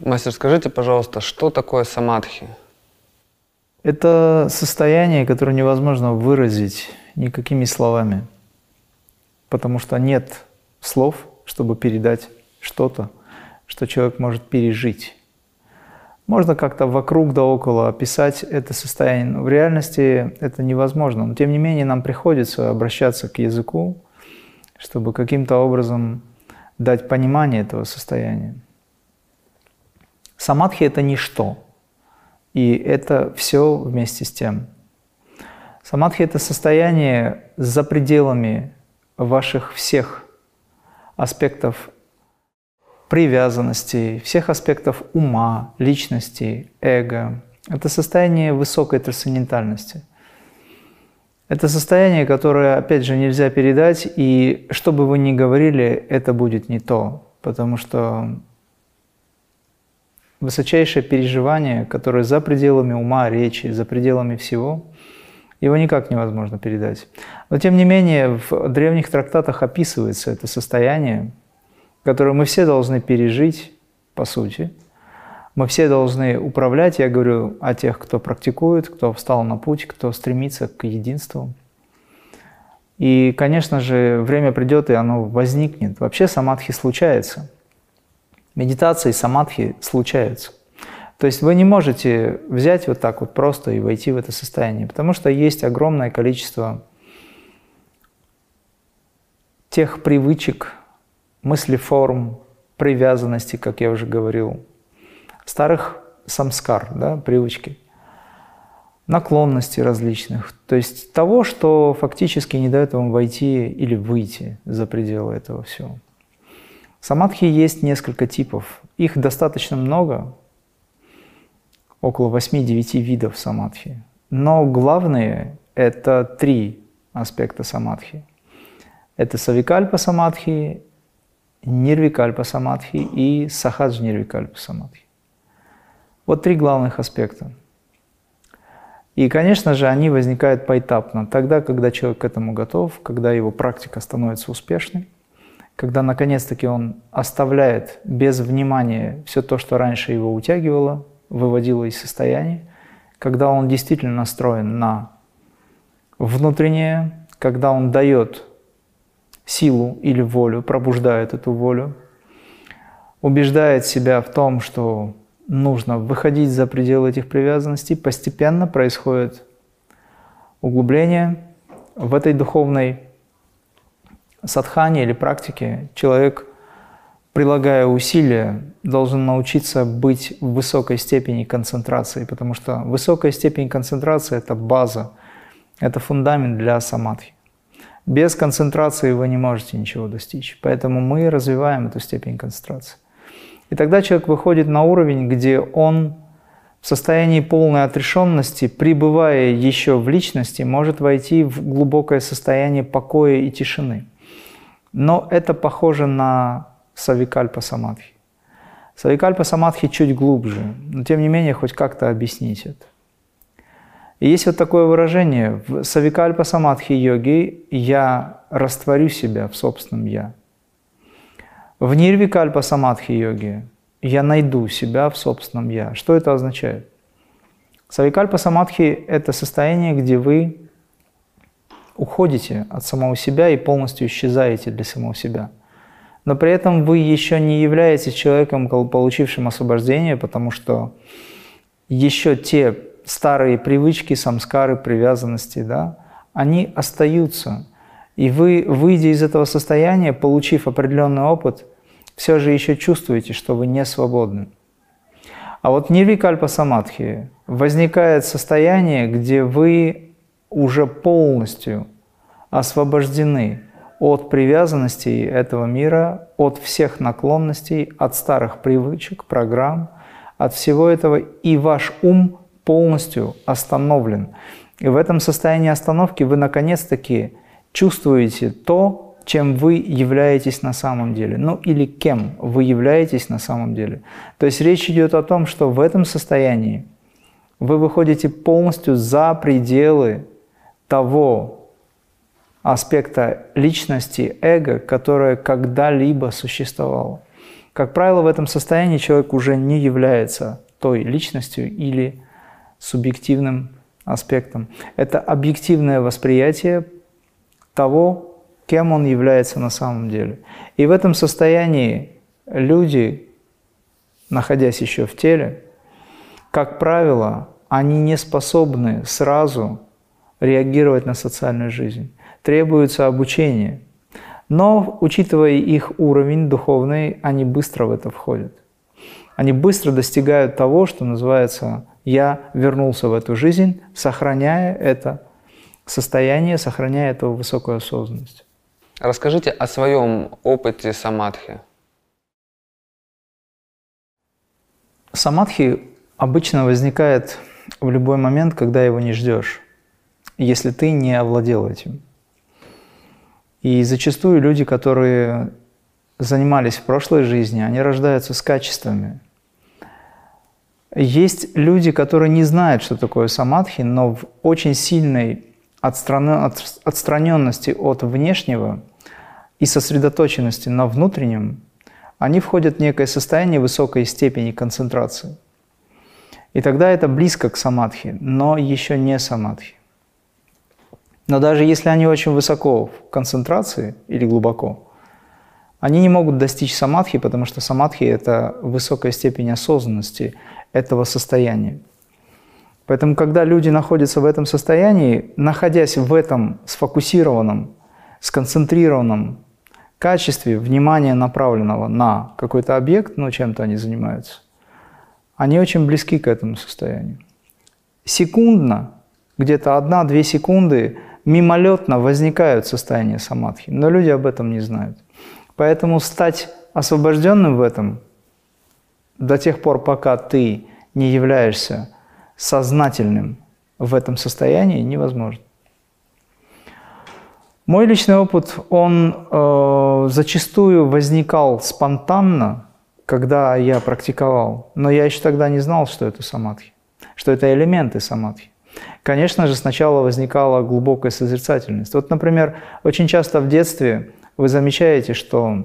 Мастер, скажите, пожалуйста, что такое самадхи? Это состояние, которое невозможно выразить никакими словами, потому что нет слов, чтобы передать что-то, что человек может пережить. Можно как-то вокруг да около описать это состояние, но в реальности это невозможно. Но тем не менее нам приходится обращаться к языку, чтобы каким-то образом дать понимание этого состояния. Самадхи – это ничто, и это все вместе с тем. Самадхи – это состояние за пределами ваших всех аспектов привязанности, всех аспектов ума, личности, эго. Это состояние высокой трансцендентальности. Это состояние, которое, опять же, нельзя передать, и что бы вы ни говорили, это будет не то, потому что высочайшее переживание, которое за пределами ума, речи, за пределами всего, его никак невозможно передать. Но тем не менее, в древних трактатах описывается это состояние, которую мы все должны пережить, по сути. Мы все должны управлять, я говорю о тех, кто практикует, кто встал на путь, кто стремится к единству. И, конечно же, время придет, и оно возникнет. Вообще самадхи случается. Медитации самадхи случаются. То есть вы не можете взять вот так вот просто и войти в это состояние, потому что есть огромное количество тех привычек, мыслеформ, привязанности, как я уже говорил, старых самскар, да, привычки, наклонностей различных, то есть того, что фактически не дает вам войти или выйти за пределы этого всего. Самадхи есть несколько типов. Их достаточно много, около 8-9 видов самадхи. Но главные – это три аспекта самадхи. Это савикальпа самадхи, нирвикальпа самадхи и сахадж нирвикальпа самадхи. Вот три главных аспекта. И, конечно же, они возникают поэтапно, тогда, когда человек к этому готов, когда его практика становится успешной, когда наконец-таки он оставляет без внимания все то, что раньше его утягивало, выводило из состояния, когда он действительно настроен на внутреннее, когда он дает силу или волю, пробуждает эту волю, убеждает себя в том, что нужно выходить за пределы этих привязанностей, постепенно происходит углубление в этой духовной садхане или практике. Человек, прилагая усилия, должен научиться быть в высокой степени концентрации, потому что высокая степень концентрации – это база, это фундамент для самадхи. Без концентрации вы не можете ничего достичь. Поэтому мы развиваем эту степень концентрации. И тогда человек выходит на уровень, где он в состоянии полной отрешенности, пребывая еще в личности, может войти в глубокое состояние покоя и тишины. Но это похоже на савикальпа самадхи. Савикальпа самадхи чуть глубже, но тем не менее хоть как-то объяснить это. И есть вот такое выражение в Савикальпа Самадхи йоги «я растворю себя в собственном «я». В Нирвикальпа Самадхи йоги «я найду себя в собственном «я». Что это означает? Савикальпа Самадхи – это состояние, где вы уходите от самого себя и полностью исчезаете для самого себя. Но при этом вы еще не являетесь человеком, получившим освобождение, потому что еще те старые привычки, самскары, привязанности, да, они остаются. И вы, выйдя из этого состояния, получив определенный опыт, все же еще чувствуете, что вы не свободны. А вот нирвикальпа самадхи возникает состояние, где вы уже полностью освобождены от привязанностей этого мира, от всех наклонностей, от старых привычек, программ, от всего этого, и ваш ум полностью остановлен. И в этом состоянии остановки вы наконец-таки чувствуете то, чем вы являетесь на самом деле, ну или кем вы являетесь на самом деле. То есть речь идет о том, что в этом состоянии вы выходите полностью за пределы того аспекта личности, эго, которое когда-либо существовало. Как правило, в этом состоянии человек уже не является той личностью или субъективным аспектом. Это объективное восприятие того, кем он является на самом деле. И в этом состоянии люди, находясь еще в теле, как правило, они не способны сразу реагировать на социальную жизнь. Требуется обучение. Но, учитывая их уровень духовный, они быстро в это входят. Они быстро достигают того, что называется «я вернулся в эту жизнь», сохраняя это состояние, сохраняя эту высокую осознанность. Расскажите о своем опыте самадхи. Самадхи обычно возникает в любой момент, когда его не ждешь, если ты не овладел этим. И зачастую люди, которые занимались в прошлой жизни, они рождаются с качествами. Есть люди, которые не знают, что такое самадхи, но в очень сильной отстраненности от внешнего и сосредоточенности на внутреннем, они входят в некое состояние высокой степени концентрации. И тогда это близко к самадхи, но еще не самадхи. Но даже если они очень высоко в концентрации или глубоко, они не могут достичь самадхи, потому что самадхи – это высокая степень осознанности этого состояния. Поэтому, когда люди находятся в этом состоянии, находясь в этом сфокусированном, сконцентрированном качестве внимания, направленного на какой-то объект, ну, чем-то они занимаются, они очень близки к этому состоянию. Секундно, где-то одна-две секунды мимолетно возникают состояния самадхи, но люди об этом не знают. Поэтому стать освобожденным в этом до тех пор, пока ты не являешься сознательным в этом состоянии, невозможно. Мой личный опыт, он э, зачастую возникал спонтанно, когда я практиковал, но я еще тогда не знал, что это самадхи, что это элементы самадхи. Конечно же, сначала возникала глубокая созерцательность. Вот, например, очень часто в детстве вы замечаете, что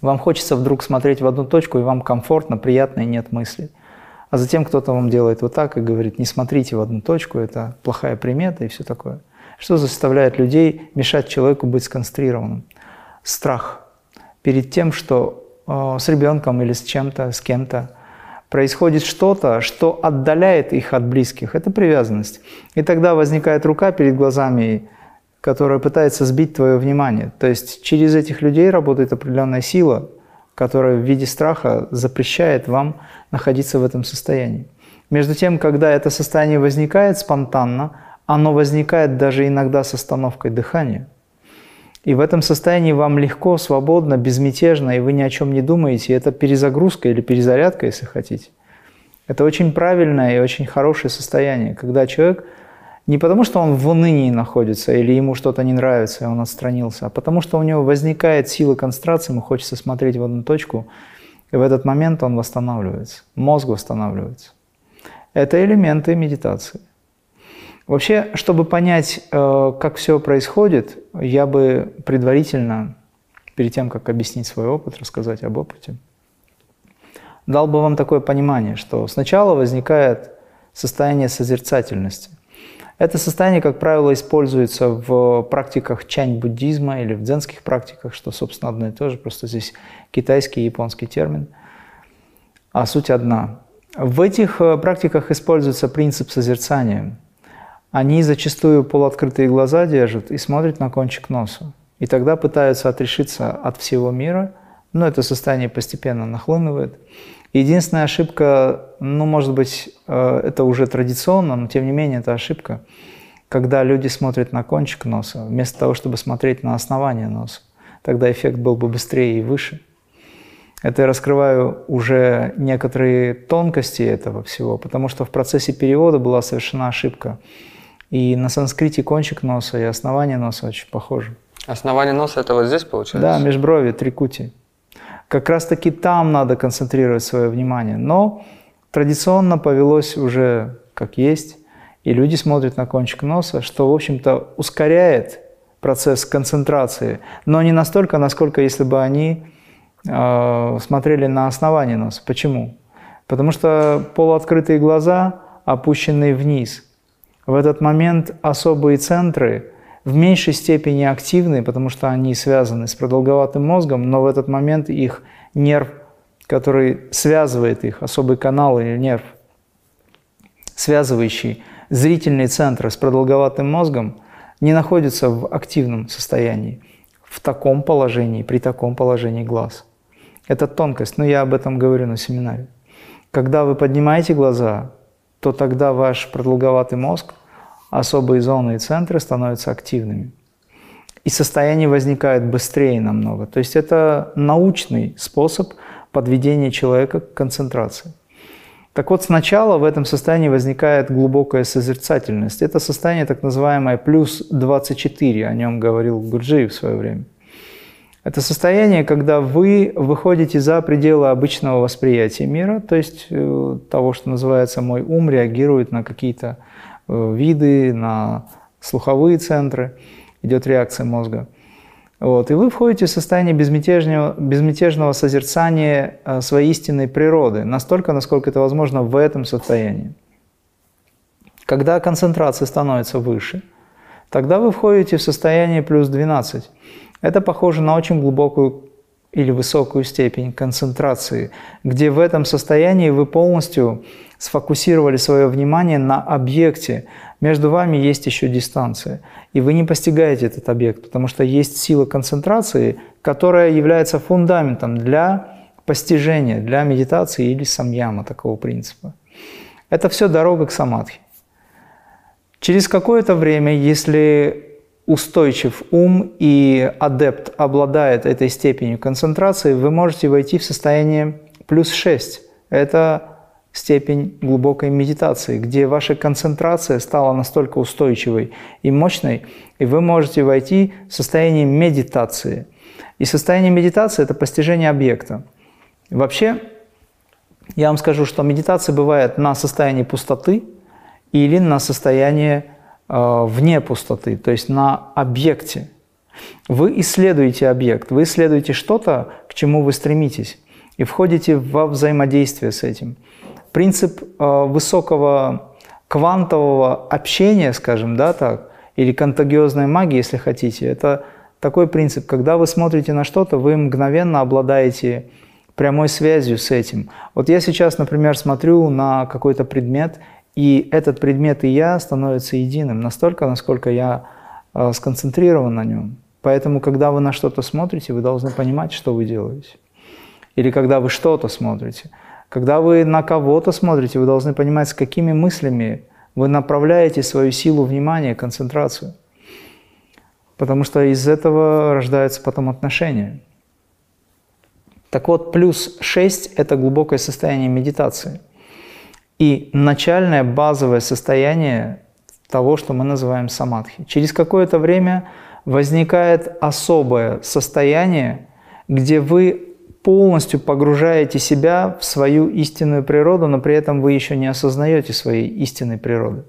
вам хочется вдруг смотреть в одну точку, и вам комфортно, приятно, и нет мысли. А затем кто-то вам делает вот так и говорит, не смотрите в одну точку, это плохая примета и все такое. Что заставляет людей мешать человеку быть сконцентрированным? Страх перед тем, что э, с ребенком или с чем-то, с кем-то происходит что-то, что отдаляет их от близких. Это привязанность. И тогда возникает рука перед глазами, которая пытается сбить твое внимание. То есть через этих людей работает определенная сила, которая в виде страха запрещает вам находиться в этом состоянии. Между тем, когда это состояние возникает спонтанно, оно возникает даже иногда с остановкой дыхания – и в этом состоянии вам легко, свободно, безмятежно, и вы ни о чем не думаете. Это перезагрузка или перезарядка, если хотите. Это очень правильное и очень хорошее состояние, когда человек не потому, что он в унынии находится или ему что-то не нравится, и он отстранился, а потому что у него возникает сила концентрации, ему хочется смотреть в одну точку, и в этот момент он восстанавливается, мозг восстанавливается. Это элементы медитации. Вообще, чтобы понять, э, как все происходит, я бы предварительно, перед тем, как объяснить свой опыт, рассказать об опыте, дал бы вам такое понимание, что сначала возникает состояние созерцательности. Это состояние, как правило, используется в практиках чань-буддизма или в дзенских практиках, что, собственно, одно и то же, просто здесь китайский и японский термин. А суть одна. В этих э, практиках используется принцип созерцания – они зачастую полуоткрытые глаза держат и смотрят на кончик носа. И тогда пытаются отрешиться от всего мира, но это состояние постепенно нахлынывает. Единственная ошибка, ну, может быть, э, это уже традиционно, но тем не менее это ошибка, когда люди смотрят на кончик носа, вместо того, чтобы смотреть на основание носа. Тогда эффект был бы быстрее и выше. Это я раскрываю уже некоторые тонкости этого всего, потому что в процессе перевода была совершена ошибка. И на санскрите кончик носа и основание носа очень похожи. Основание носа это вот здесь получается? Да, межброви, трикути. Как раз таки там надо концентрировать свое внимание. Но традиционно повелось уже как есть, и люди смотрят на кончик носа, что, в общем-то, ускоряет процесс концентрации, но не настолько, насколько если бы они э, смотрели на основание носа. Почему? Потому что полуоткрытые глаза опущенные вниз. В этот момент особые центры в меньшей степени активны, потому что они связаны с продолговатым мозгом, но в этот момент их нерв, который связывает их, особый канал или нерв, связывающий зрительные центры с продолговатым мозгом, не находится в активном состоянии, в таком положении, при таком положении глаз. Это тонкость, но я об этом говорю на семинаре. Когда вы поднимаете глаза, то тогда ваш продолговатый мозг, особые зоны и центры становятся активными. И состояние возникает быстрее намного. То есть это научный способ подведения человека к концентрации. Так вот, сначала в этом состоянии возникает глубокая созерцательность. Это состояние так называемое плюс 24, о нем говорил Гурджиев в свое время. Это состояние, когда вы выходите за пределы обычного восприятия мира, то есть э, того, что называется мой ум, реагирует на какие-то виды, на слуховые центры, идет реакция мозга. Вот, и вы входите в состояние безмятежного, безмятежного созерцания э, своей истинной природы, настолько, насколько это возможно в этом состоянии. Когда концентрация становится выше, тогда вы входите в состояние плюс 12. Это похоже на очень глубокую или высокую степень концентрации, где в этом состоянии вы полностью сфокусировали свое внимание на объекте. Между вами есть еще дистанция, и вы не постигаете этот объект, потому что есть сила концентрации, которая является фундаментом для постижения, для медитации или самьяма такого принципа. Это все дорога к самадхи. Через какое-то время, если устойчив ум и адепт обладает этой степенью концентрации, вы можете войти в состояние плюс 6. Это степень глубокой медитации, где ваша концентрация стала настолько устойчивой и мощной, и вы можете войти в состояние медитации. И состояние медитации – это постижение объекта. Вообще, я вам скажу, что медитация бывает на состоянии пустоты или на состоянии вне пустоты, то есть на объекте. Вы исследуете объект, вы исследуете что-то, к чему вы стремитесь, и входите во взаимодействие с этим. Принцип э, высокого квантового общения, скажем, да, так, или контагиозной магии, если хотите, это такой принцип, когда вы смотрите на что-то, вы мгновенно обладаете прямой связью с этим. Вот я сейчас, например, смотрю на какой-то предмет, и этот предмет и я становятся единым настолько, насколько я э, сконцентрирован на нем. Поэтому, когда вы на что-то смотрите, вы должны понимать, что вы делаете. Или когда вы что-то смотрите. Когда вы на кого-то смотрите, вы должны понимать, с какими мыслями вы направляете свою силу внимания, концентрацию. Потому что из этого рождаются потом отношения. Так вот, плюс 6 – это глубокое состояние медитации – и начальное базовое состояние того, что мы называем самадхи. Через какое-то время возникает особое состояние, где вы полностью погружаете себя в свою истинную природу, но при этом вы еще не осознаете своей истинной природы.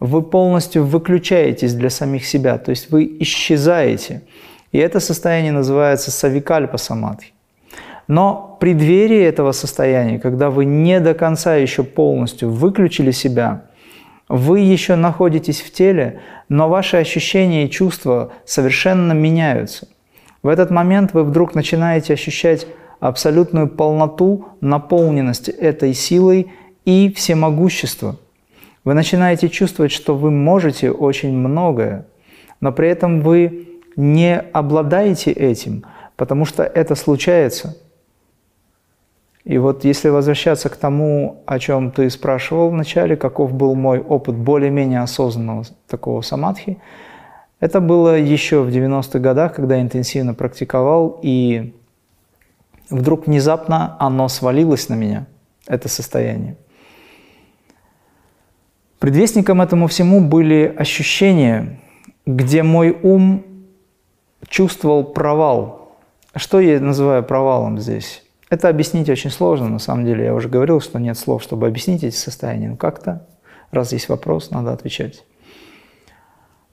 Вы полностью выключаетесь для самих себя, то есть вы исчезаете. И это состояние называется савикальпа самадхи. Но в преддверии этого состояния, когда вы не до конца еще полностью выключили себя, вы еще находитесь в теле, но ваши ощущения и чувства совершенно меняются. В этот момент вы вдруг начинаете ощущать абсолютную полноту, наполненность этой силой и всемогущество. Вы начинаете чувствовать, что вы можете очень многое, но при этом вы не обладаете этим, потому что это случается – и вот если возвращаться к тому, о чем ты спрашивал вначале, каков был мой опыт более-менее осознанного такого самадхи, это было еще в 90-х годах, когда я интенсивно практиковал, и вдруг внезапно оно свалилось на меня, это состояние. Предвестником этому всему были ощущения, где мой ум чувствовал провал. Что я называю провалом здесь? Это объяснить очень сложно, на самом деле. Я уже говорил, что нет слов, чтобы объяснить эти состояния. Но как-то, раз есть вопрос, надо отвечать.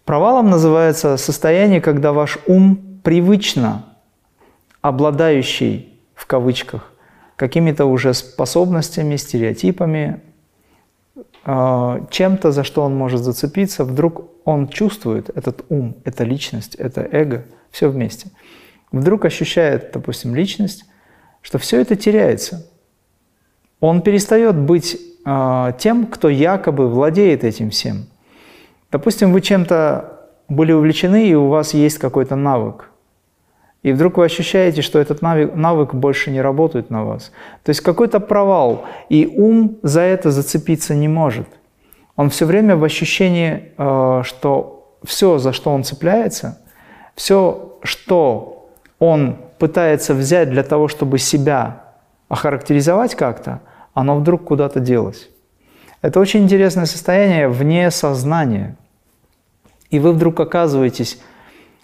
Провалом называется состояние, когда ваш ум привычно обладающий, в кавычках, какими-то уже способностями, стереотипами, э, чем-то, за что он может зацепиться, вдруг он чувствует этот ум, эта личность, это эго, все вместе. Вдруг ощущает, допустим, личность, что все это теряется. Он перестает быть э, тем, кто якобы владеет этим всем. Допустим, вы чем-то были увлечены, и у вас есть какой-то навык. И вдруг вы ощущаете, что этот навык, навык больше не работает на вас. То есть какой-то провал, и ум за это зацепиться не может. Он все время в ощущении, э, что все, за что он цепляется, все, что он пытается взять для того, чтобы себя охарактеризовать как-то, оно вдруг куда-то делось. Это очень интересное состояние вне сознания. И вы вдруг оказываетесь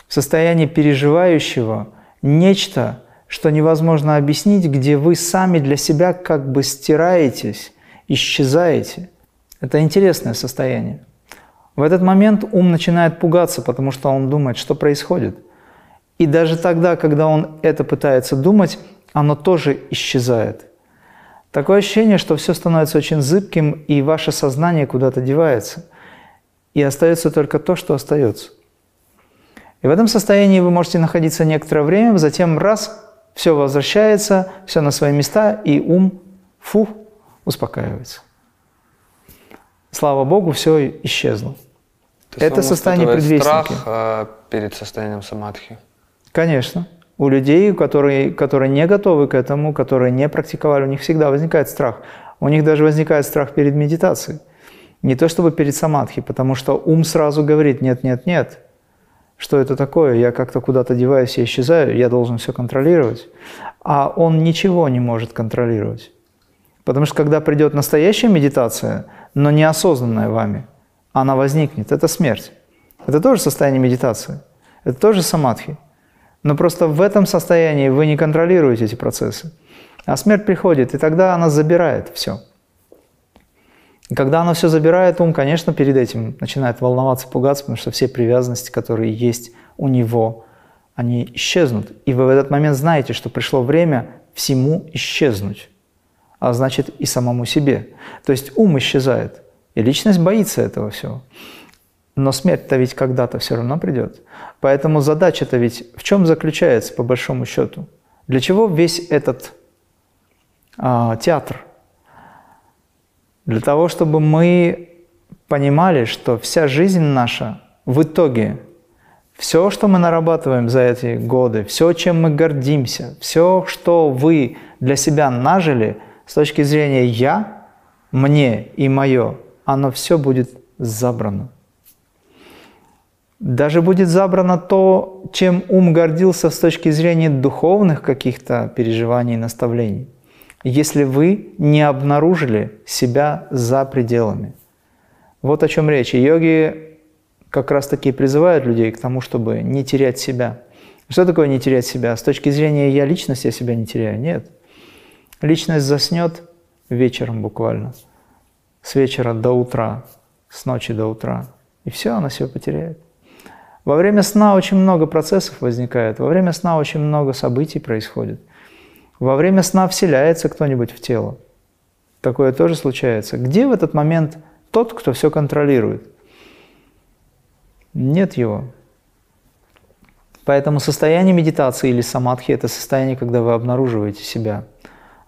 в состоянии переживающего нечто, что невозможно объяснить, где вы сами для себя как бы стираетесь, исчезаете. Это интересное состояние. В этот момент ум начинает пугаться, потому что он думает, что происходит. И даже тогда, когда он это пытается думать, оно тоже исчезает. Такое ощущение, что все становится очень зыбким, и ваше сознание куда-то девается. И остается только то, что остается. И в этом состоянии вы можете находиться некоторое время, затем раз, все возвращается, все на свои места, и ум, фу, успокаивается. Слава Богу, все исчезло. То Это состояние предвестники. страх э, перед состоянием самадхи. Конечно. У людей, которые, которые не готовы к этому, которые не практиковали, у них всегда возникает страх. У них даже возникает страх перед медитацией. Не то чтобы перед самадхи, потому что ум сразу говорит «нет, нет, нет». Что это такое? Я как-то куда-то деваюсь, я исчезаю, я должен все контролировать. А он ничего не может контролировать. Потому что когда придет настоящая медитация, но неосознанная вами, она возникнет. Это смерть. Это тоже состояние медитации. Это тоже самадхи. Но просто в этом состоянии вы не контролируете эти процессы. А смерть приходит, и тогда она забирает все. И когда она все забирает, ум, конечно, перед этим начинает волноваться, пугаться, потому что все привязанности, которые есть у него, они исчезнут. И вы в этот момент знаете, что пришло время всему исчезнуть, а значит и самому себе. То есть ум исчезает, и личность боится этого всего. Но смерть-то ведь когда-то все равно придет. Поэтому задача-то ведь в чем заключается, по большому счету? Для чего весь этот а, театр? Для того, чтобы мы понимали, что вся жизнь наша в итоге, все, что мы нарабатываем за эти годы, все, чем мы гордимся, все, что вы для себя нажили с точки зрения «я», «мне» и «моё», оно все будет забрано. Даже будет забрано то, чем ум гордился с точки зрения духовных каких-то переживаний и наставлений если вы не обнаружили себя за пределами. Вот о чем речь. Йоги как раз таки призывают людей к тому, чтобы не терять себя. Что такое не терять себя? С точки зрения «я личность», я себя не теряю. Нет. Личность заснет вечером буквально, с вечера до утра, с ночи до утра. И все, она себя потеряет. Во время сна очень много процессов возникает, во время сна очень много событий происходит. Во время сна вселяется кто-нибудь в тело. Такое тоже случается. Где в этот момент тот, кто все контролирует? Нет его. Поэтому состояние медитации или самадхи – это состояние, когда вы обнаруживаете себя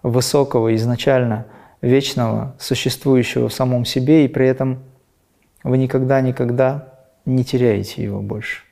высокого, изначально вечного, существующего в самом себе, и при этом вы никогда-никогда не теряете его больше.